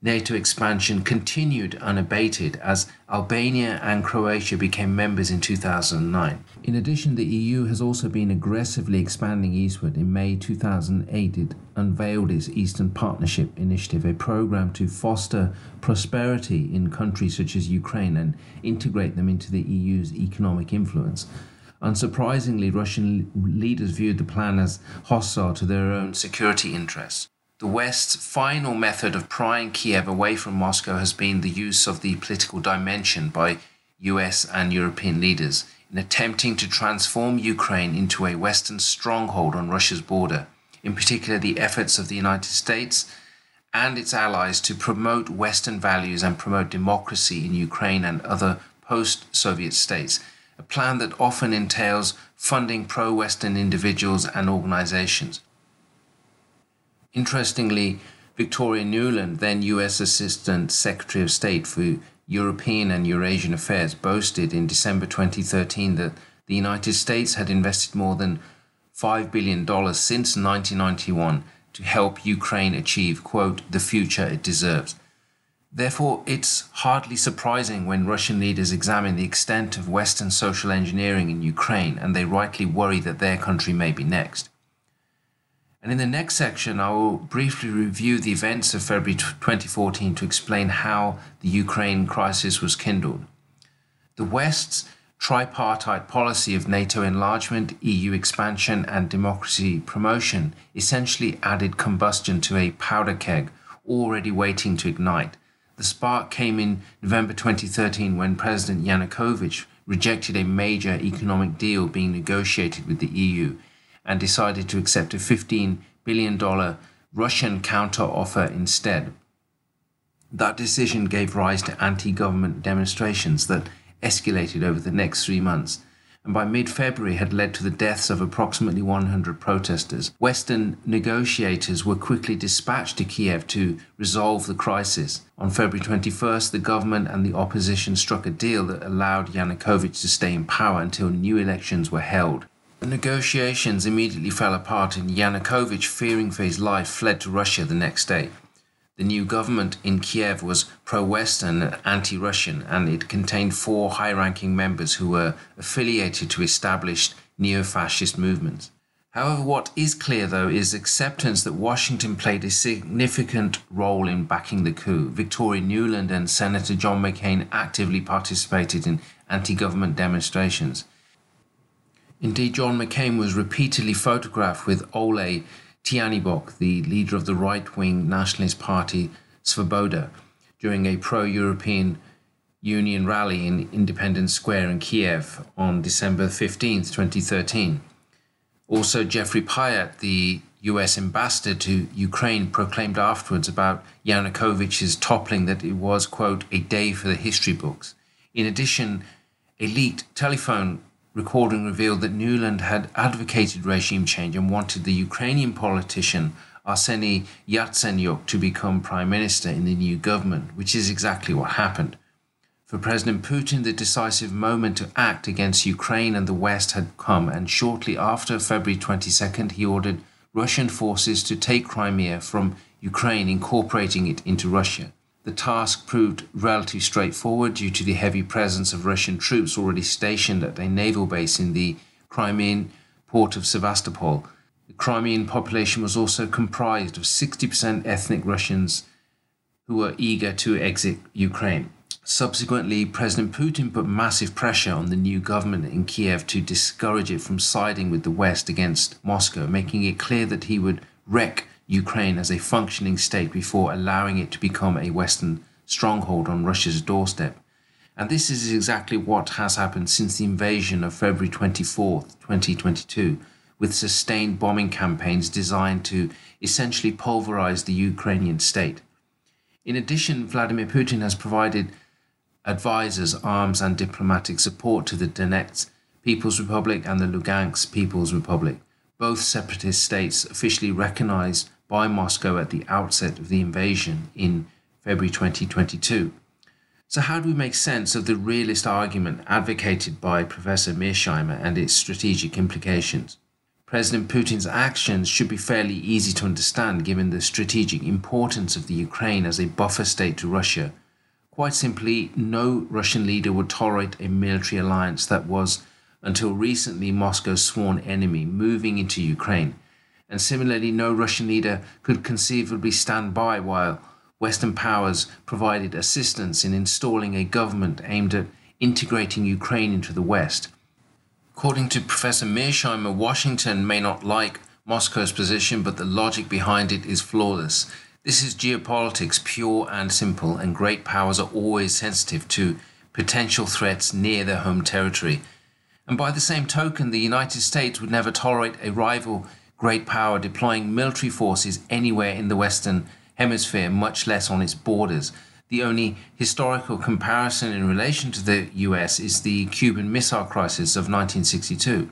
NATO expansion continued unabated as Albania and Croatia became members in 2009. In addition, the EU has also been aggressively expanding eastward. In May 2008, it unveiled its Eastern Partnership Initiative, a program to foster prosperity in countries such as Ukraine and integrate them into the EU's economic influence. Unsurprisingly, Russian leaders viewed the plan as hostile to their own security interests. The West's final method of prying Kiev away from Moscow has been the use of the political dimension by US and European leaders in attempting to transform Ukraine into a Western stronghold on Russia's border, in particular, the efforts of the United States and its allies to promote Western values and promote democracy in Ukraine and other post Soviet states, a plan that often entails funding pro Western individuals and organizations. Interestingly, Victoria Nuland, then US Assistant Secretary of State for European and Eurasian Affairs, boasted in December 2013 that the United States had invested more than $5 billion since 1991 to help Ukraine achieve, quote, the future it deserves. Therefore, it's hardly surprising when Russian leaders examine the extent of Western social engineering in Ukraine and they rightly worry that their country may be next. And in the next section, I will briefly review the events of February 2014 to explain how the Ukraine crisis was kindled. The West's tripartite policy of NATO enlargement, EU expansion, and democracy promotion essentially added combustion to a powder keg already waiting to ignite. The spark came in November 2013 when President Yanukovych rejected a major economic deal being negotiated with the EU and decided to accept a $15 billion Russian counteroffer instead. That decision gave rise to anti government demonstrations that escalated over the next three months and by mid February had led to the deaths of approximately 100 protesters. Western negotiators were quickly dispatched to Kiev to resolve the crisis. On February 21st, the government and the opposition struck a deal that allowed Yanukovych to stay in power until new elections were held. The negotiations immediately fell apart, and Yanukovych, fearing for his life, fled to Russia the next day. The new government in Kiev was pro Western and anti Russian, and it contained four high ranking members who were affiliated to established neo fascist movements. However, what is clear, though, is acceptance that Washington played a significant role in backing the coup. Victoria Nuland and Senator John McCain actively participated in anti government demonstrations. Indeed, John McCain was repeatedly photographed with Oleh Tyahnybok, the leader of the right wing nationalist party Svoboda, during a pro European Union rally in Independence Square in Kiev on December 15, 2013. Also, Jeffrey Pyatt, the US ambassador to Ukraine, proclaimed afterwards about Yanukovych's toppling that it was, quote, a day for the history books. In addition, a leaked telephone recording revealed that Nuland had advocated regime change and wanted the Ukrainian politician Arseny Yatsenyuk to become prime minister in the new government, which is exactly what happened. For President Putin, the decisive moment to act against Ukraine and the West had come, and shortly after February 22nd, he ordered Russian forces to take Crimea from Ukraine, incorporating it into Russia. The task proved relatively straightforward due to the heavy presence of Russian troops already stationed at a naval base in the Crimean port of Sevastopol. The Crimean population was also comprised of 60% ethnic Russians who were eager to exit Ukraine. Subsequently, President Putin put massive pressure on the new government in Kiev to discourage it from siding with the West against Moscow, making it clear that he would wreck Ukraine as a functioning state before allowing it to become a Western stronghold on Russia's doorstep. And this is exactly what has happened since the invasion of February 24, 2022, with sustained bombing campaigns designed to essentially pulverize the Ukrainian state. In addition, Vladimir Putin has provided advisors, arms, and diplomatic support to the Donetsk People's Republic and the Lugansk People's Republic, both separatist states officially recognized by Moscow at the outset of the invasion in February 2022. So, how do we make sense of the realist argument advocated by Professor Mearsheimer and its strategic implications? President Putin's actions should be fairly easy to understand given the strategic importance of the Ukraine as a buffer state to Russia. Quite simply, no Russian leader would tolerate a military alliance that was, until recently, Moscow's sworn enemy moving into Ukraine. And similarly, no Russian leader could conceivably stand by while Western powers provided assistance in installing a government aimed at integrating Ukraine into the West. According to Professor Mearsheimer, Washington may not like Moscow's position, but the logic behind it is flawless. This is geopolitics, pure and simple, and great powers are always sensitive to potential threats near their home territory. And by the same token, the United States would never tolerate a rival great power deploying military forces anywhere in the Western Hemisphere, much less on its borders. The only historical comparison in relation to the US is the Cuban Missile Crisis of 1962.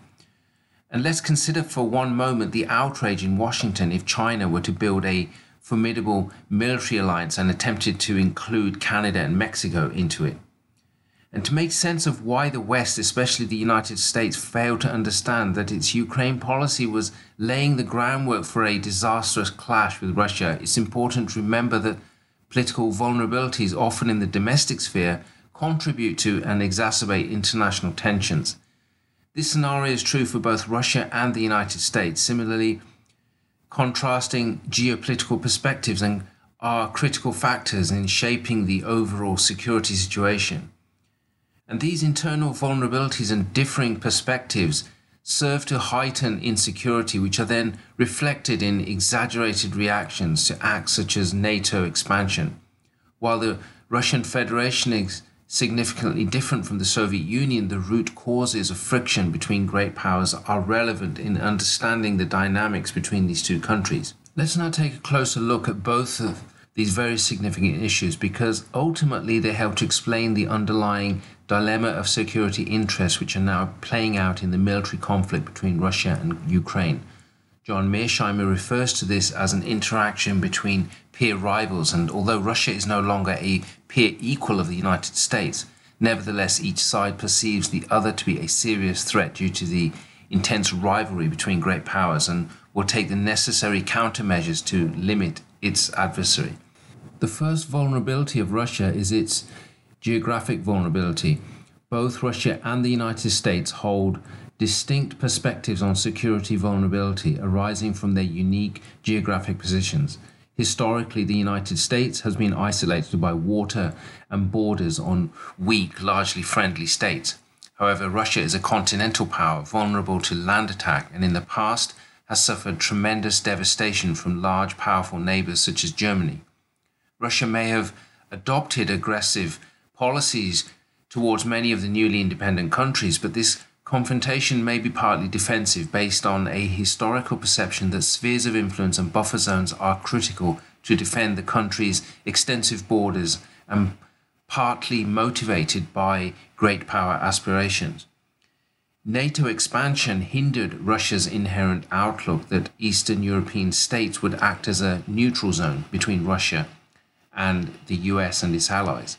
And let's consider for one moment the outrage in Washington if China were to build a formidable military alliance and attempted to include Canada and Mexico into it. And to make sense of why the West, especially the United States, failed to understand that its Ukraine policy was laying the groundwork for a disastrous clash with Russia, it's important to remember that political vulnerabilities, often in the domestic sphere, contribute to and exacerbate international tensions. This scenario is true for both Russia and the United States. Similarly, contrasting geopolitical perspectives and are critical factors in shaping the overall security situation. And these internal vulnerabilities and differing perspectives serve to heighten insecurity, which are then reflected in exaggerated reactions to acts such as NATO expansion. While the Russian Federation is significantly different from the Soviet Union, the root causes of friction between great powers are relevant in understanding the dynamics between these two countries. Let's now take a closer look at both of these very significant issues because ultimately they help to explain the underlying dilemma of security interests which are now playing out in the military conflict between Russia and Ukraine. John Mearsheimer refers to this as an interaction between peer rivals, and although Russia is no longer a peer equal of the United States, nevertheless each side perceives the other to be a serious threat due to the intense rivalry between great powers and will take the necessary countermeasures to limit its adversary. The first vulnerability of Russia is its geographic vulnerability. Both Russia and the United States hold distinct perspectives on security vulnerability arising from their unique geographic positions. Historically, the United States has been isolated by water and borders on weak, largely friendly states. However, Russia is a continental power vulnerable to land attack and in the past has suffered tremendous devastation from large, powerful neighbors such as Germany. Russia may have adopted aggressive policies towards many of the newly independent countries, but this confrontation may be partly defensive based on a historical perception that spheres of influence and buffer zones are critical to defend the country's extensive borders and partly motivated by great power aspirations. NATO expansion hindered Russia's inherent outlook that Eastern European states would act as a neutral zone between Russia and the US and its allies.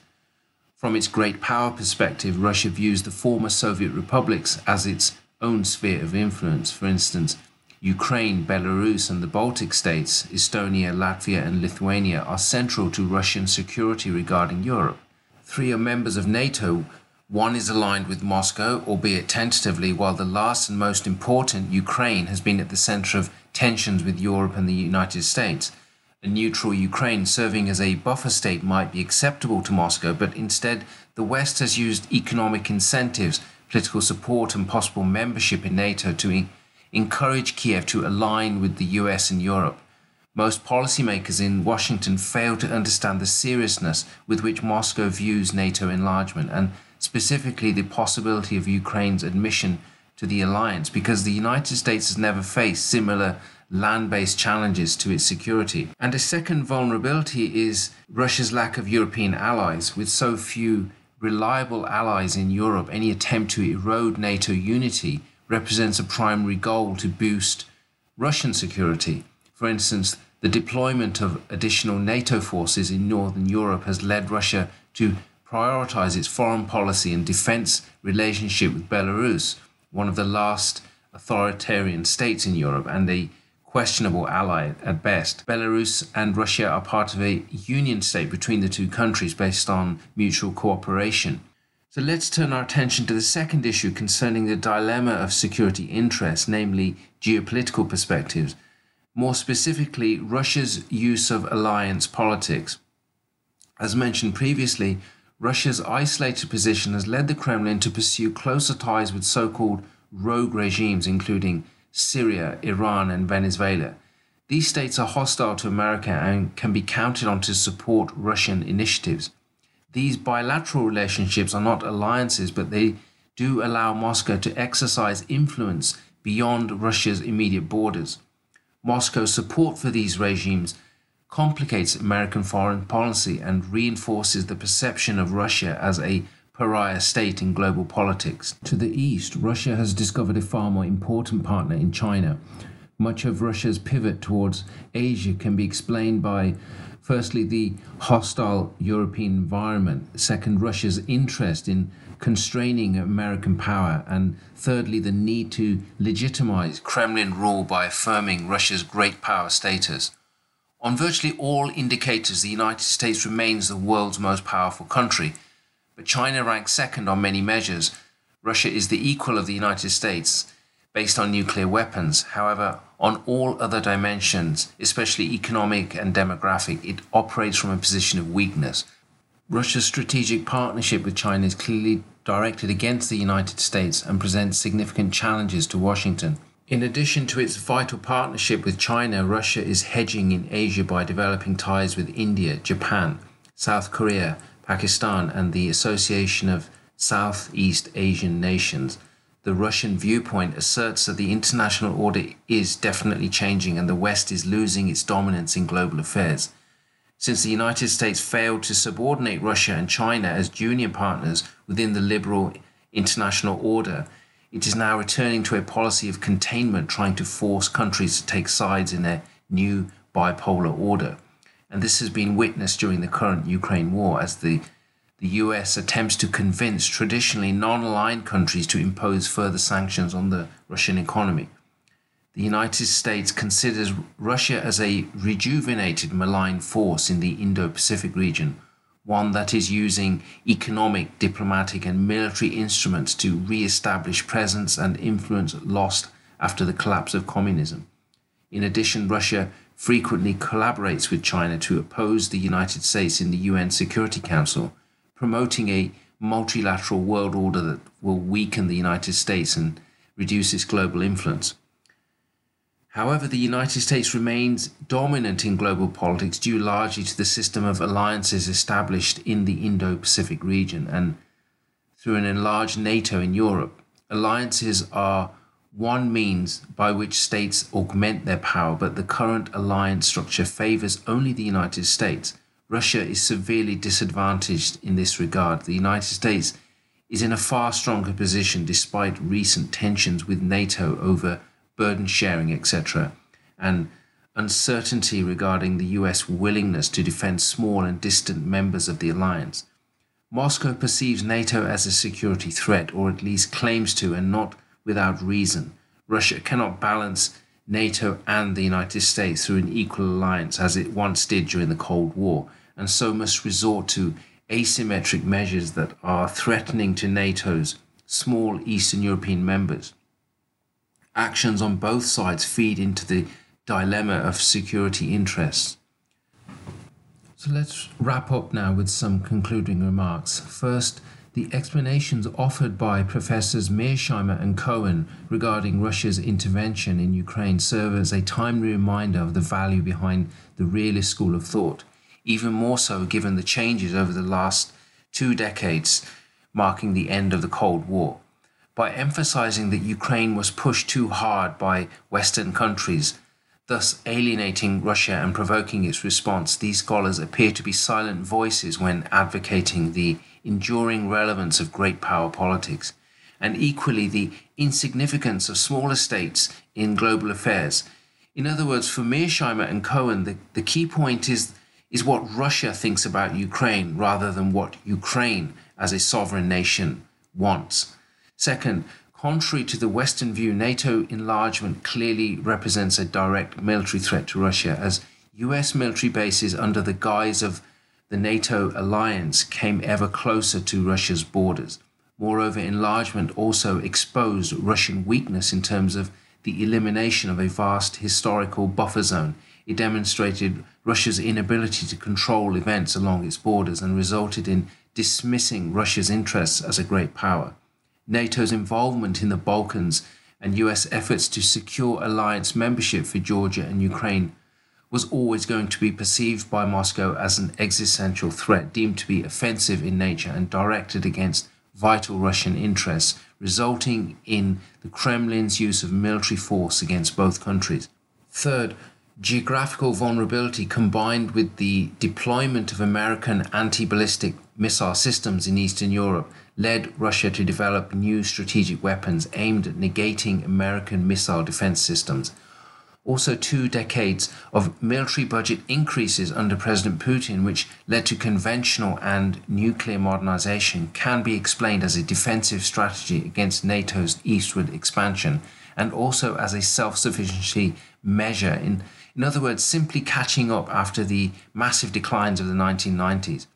From its great power perspective, Russia views the former Soviet republics as its own sphere of influence. For instance, Ukraine, Belarus, and the Baltic states, Estonia, Latvia, and Lithuania, are central to Russian security regarding Europe. Three are members of NATO. One is aligned with Moscow, albeit tentatively, while the last and most important, Ukraine, has been at the center of tensions with Europe and the United States a neutral Ukraine serving as a buffer state might be acceptable to Moscow, but instead the West has used economic incentives, political support, and possible membership in NATO to encourage Kiev to align with the US and Europe. Most policymakers in Washington fail to understand the seriousness with which Moscow views NATO enlargement and specifically the possibility of Ukraine's admission to the alliance because the United States has never faced similar land based challenges to its security. And a second vulnerability is Russia's lack of European allies. With so few reliable allies in Europe, any attempt to erode NATO unity represents a primary goal to boost Russian security. For instance, The deployment of additional NATO forces in Northern Europe has led Russia to prioritize its foreign policy and defense relationship with Belarus, one of the last authoritarian states in Europe and a questionable ally at best. Belarus and Russia are part of a union state between the two countries based on mutual cooperation. So let's turn our attention to the second issue concerning the dilemma of security interests, namely geopolitical perspectives more specifically, Russia's use of alliance politics. As mentioned previously, Russia's isolated position has led the Kremlin to pursue closer ties with so called rogue regimes, including Syria, Iran, and Venezuela. These states are hostile to America and can be counted on to support Russian initiatives. These bilateral relationships are not alliances, but they do allow Moscow to exercise influence beyond Russia's immediate borders. Moscow's support for these regimes complicates American foreign policy and reinforces the perception of Russia as a pariah state in global politics. To the east, Russia has discovered a far more important partner in China. Much of Russia's pivot towards Asia can be explained by firstly the hostile European environment, second, Russia's interest in constraining American power, and thirdly, the need to legitimize Kremlin rule by affirming Russia's great power status. On virtually all indicators, the United States remains the world's most powerful country, but China ranks second on many measures. Russia is the equal of the United States based on nuclear weapons. However, on all other dimensions, especially economic and demographic, it operates from a position of weakness. Russia's strategic partnership with China is clearly directed against the United States and presents significant challenges to Washington. In addition to its vital partnership with China, Russia is hedging in Asia by developing ties with India, Japan, South Korea, Pakistan, and the Association of Southeast Asian Nations. The Russian viewpoint asserts that the international order is definitely changing and the West is losing its dominance in global affairs. Since the United States failed to subordinate Russia and China as junior partners within the liberal international order, it is now returning to a policy of containment, trying to force countries to take sides in a new bipolar order. And this has been witnessed during the current Ukraine war as the, the US attempts to convince traditionally non aligned countries to impose further sanctions on the Russian economy the United States considers Russia as a rejuvenated malign force in the Indo Pacific region, one that is using economic, diplomatic, and military instruments to re establish presence and influence lost after the collapse of communism. In addition, Russia frequently collaborates with China to oppose the United States in the UN Security Council, promoting a multilateral world order that will weaken the United States and reduce its global influence. However, the United States remains dominant in global politics due largely to the system of alliances established in the Indo Pacific region and through an enlarged NATO in Europe. Alliances are one means by which states augment their power, but the current alliance structure favors only the United States. Russia is severely disadvantaged in this regard. The United States is in a far stronger position despite recent tensions with NATO over burden sharing, etc., and uncertainty regarding the US willingness to defend small and distant members of the alliance. Moscow perceives NATO as a security threat, or at least claims to, and not without reason. Russia cannot balance NATO and the United States through an equal alliance as it once did during the Cold War, and so must resort to asymmetric measures that are threatening to NATO's small Eastern European members actions on both sides feed into the dilemma of security interests. So let's wrap up now with some concluding remarks. First, the explanations offered by Professors Mearsheimer and Cohen regarding Russia's intervention in Ukraine serve as a timely reminder of the value behind the realist school of thought, even more so given the changes over the last two decades marking the end of the Cold War. By emphasizing that Ukraine was pushed too hard by Western countries, thus alienating Russia and provoking its response, these scholars appear to be silent voices when advocating the enduring relevance of great power politics, and equally the insignificance of smaller states in global affairs. In other words, for Mearsheimer and Cohen, the, the key point is, is what Russia thinks about Ukraine rather than what Ukraine as a sovereign nation wants. Second, contrary to the Western view, NATO enlargement clearly represents a direct military threat to Russia, as US military bases under the guise of the NATO alliance came ever closer to Russia's borders. Moreover, enlargement also exposed Russian weakness in terms of the elimination of a vast historical buffer zone. It demonstrated Russia's inability to control events along its borders and resulted in dismissing Russia's interests as a great power. NATO's involvement in the Balkans and US efforts to secure alliance membership for Georgia and Ukraine was always going to be perceived by Moscow as an existential threat, deemed to be offensive in nature and directed against vital Russian interests, resulting in the Kremlin's use of military force against both countries. Third, geographical vulnerability combined with the deployment of American anti ballistic missile systems in Eastern Europe led Russia to develop new strategic weapons aimed at negating American missile defense systems also two decades of military budget increases under President Putin, which led to conventional and nuclear modernization, can be explained as a defensive strategy against NATO's eastward expansion and also as a self sufficiency measure. In, in other words, simply catching up after the massive declines of the 1990s.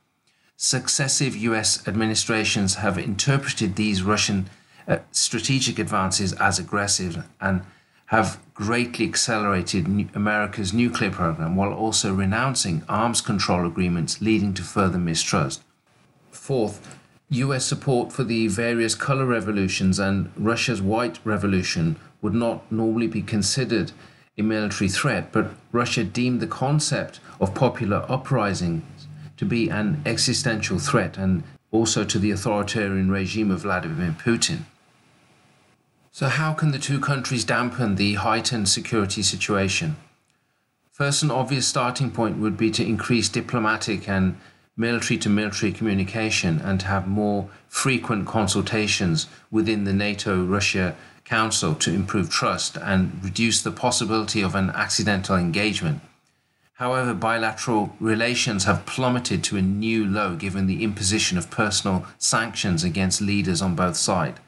Successive US administrations have interpreted these Russian uh, strategic advances as aggressive and have greatly accelerated America's nuclear program while also renouncing arms control agreements, leading to further mistrust. Fourth, US support for the various color revolutions and Russia's white revolution would not normally be considered a military threat, but Russia deemed the concept of popular uprisings to be an existential threat and also to the authoritarian regime of Vladimir Putin. So, how can the two countries dampen the heightened security situation? First, an obvious starting point would be to increase diplomatic and military to military communication and to have more frequent consultations within the NATO Russia Council to improve trust and reduce the possibility of an accidental engagement. However, bilateral relations have plummeted to a new low given the imposition of personal sanctions against leaders on both sides.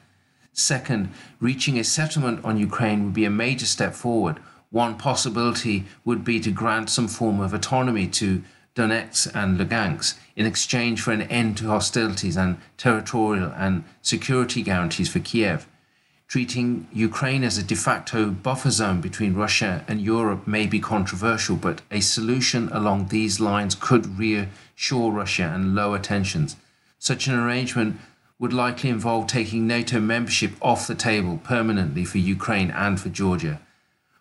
Second, reaching a settlement on Ukraine would be a major step forward. One possibility would be to grant some form of autonomy to Donetsk and Lugansk in exchange for an end to hostilities and territorial and security guarantees for Kiev. Treating Ukraine as a de facto buffer zone between Russia and Europe may be controversial, but a solution along these lines could reassure Russia and lower tensions. Such an arrangement would likely involve taking NATO membership off the table permanently for Ukraine and for Georgia.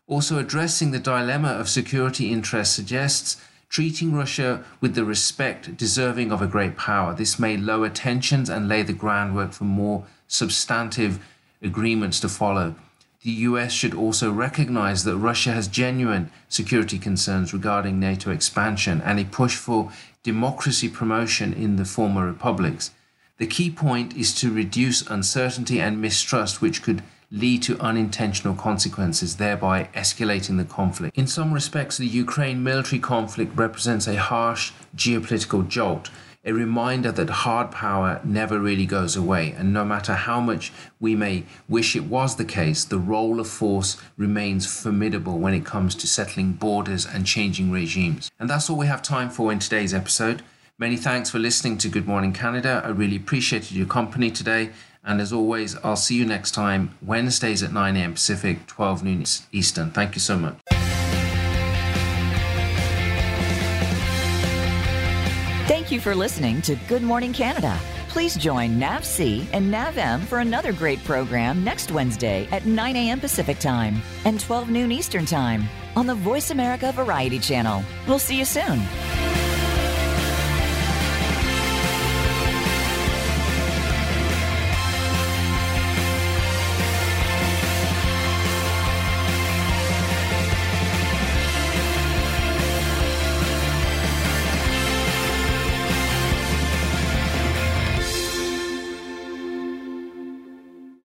Also, addressing the dilemma of security interests suggests treating Russia with the respect deserving of a great power. This may lower tensions and lay the groundwork for more substantive agreements to follow. The US should also recognize that Russia has genuine security concerns regarding NATO expansion and a push for democracy promotion in the former republics. The key point is to reduce uncertainty and mistrust, which could lead to unintentional consequences, thereby escalating the conflict. In some respects, the Ukraine military conflict represents a harsh geopolitical jolt, a reminder that hard power never really goes away, and no matter how much we may wish it was the case, the role of force remains formidable when it comes to settling borders and changing regimes. And that's all we have time for in today's episode. Many thanks for listening to Good Morning Canada. I really appreciated your company today. And as always, I'll see you next time, Wednesdays at 9 a.m. Pacific, 12 noon Eastern. Thank you so much. Thank you for listening to Good Morning Canada. Please join Nav C and Nav M for another great program next Wednesday at 9 a.m. Pacific Time and 12 noon Eastern Time on the Voice America Variety Channel. We'll see you soon.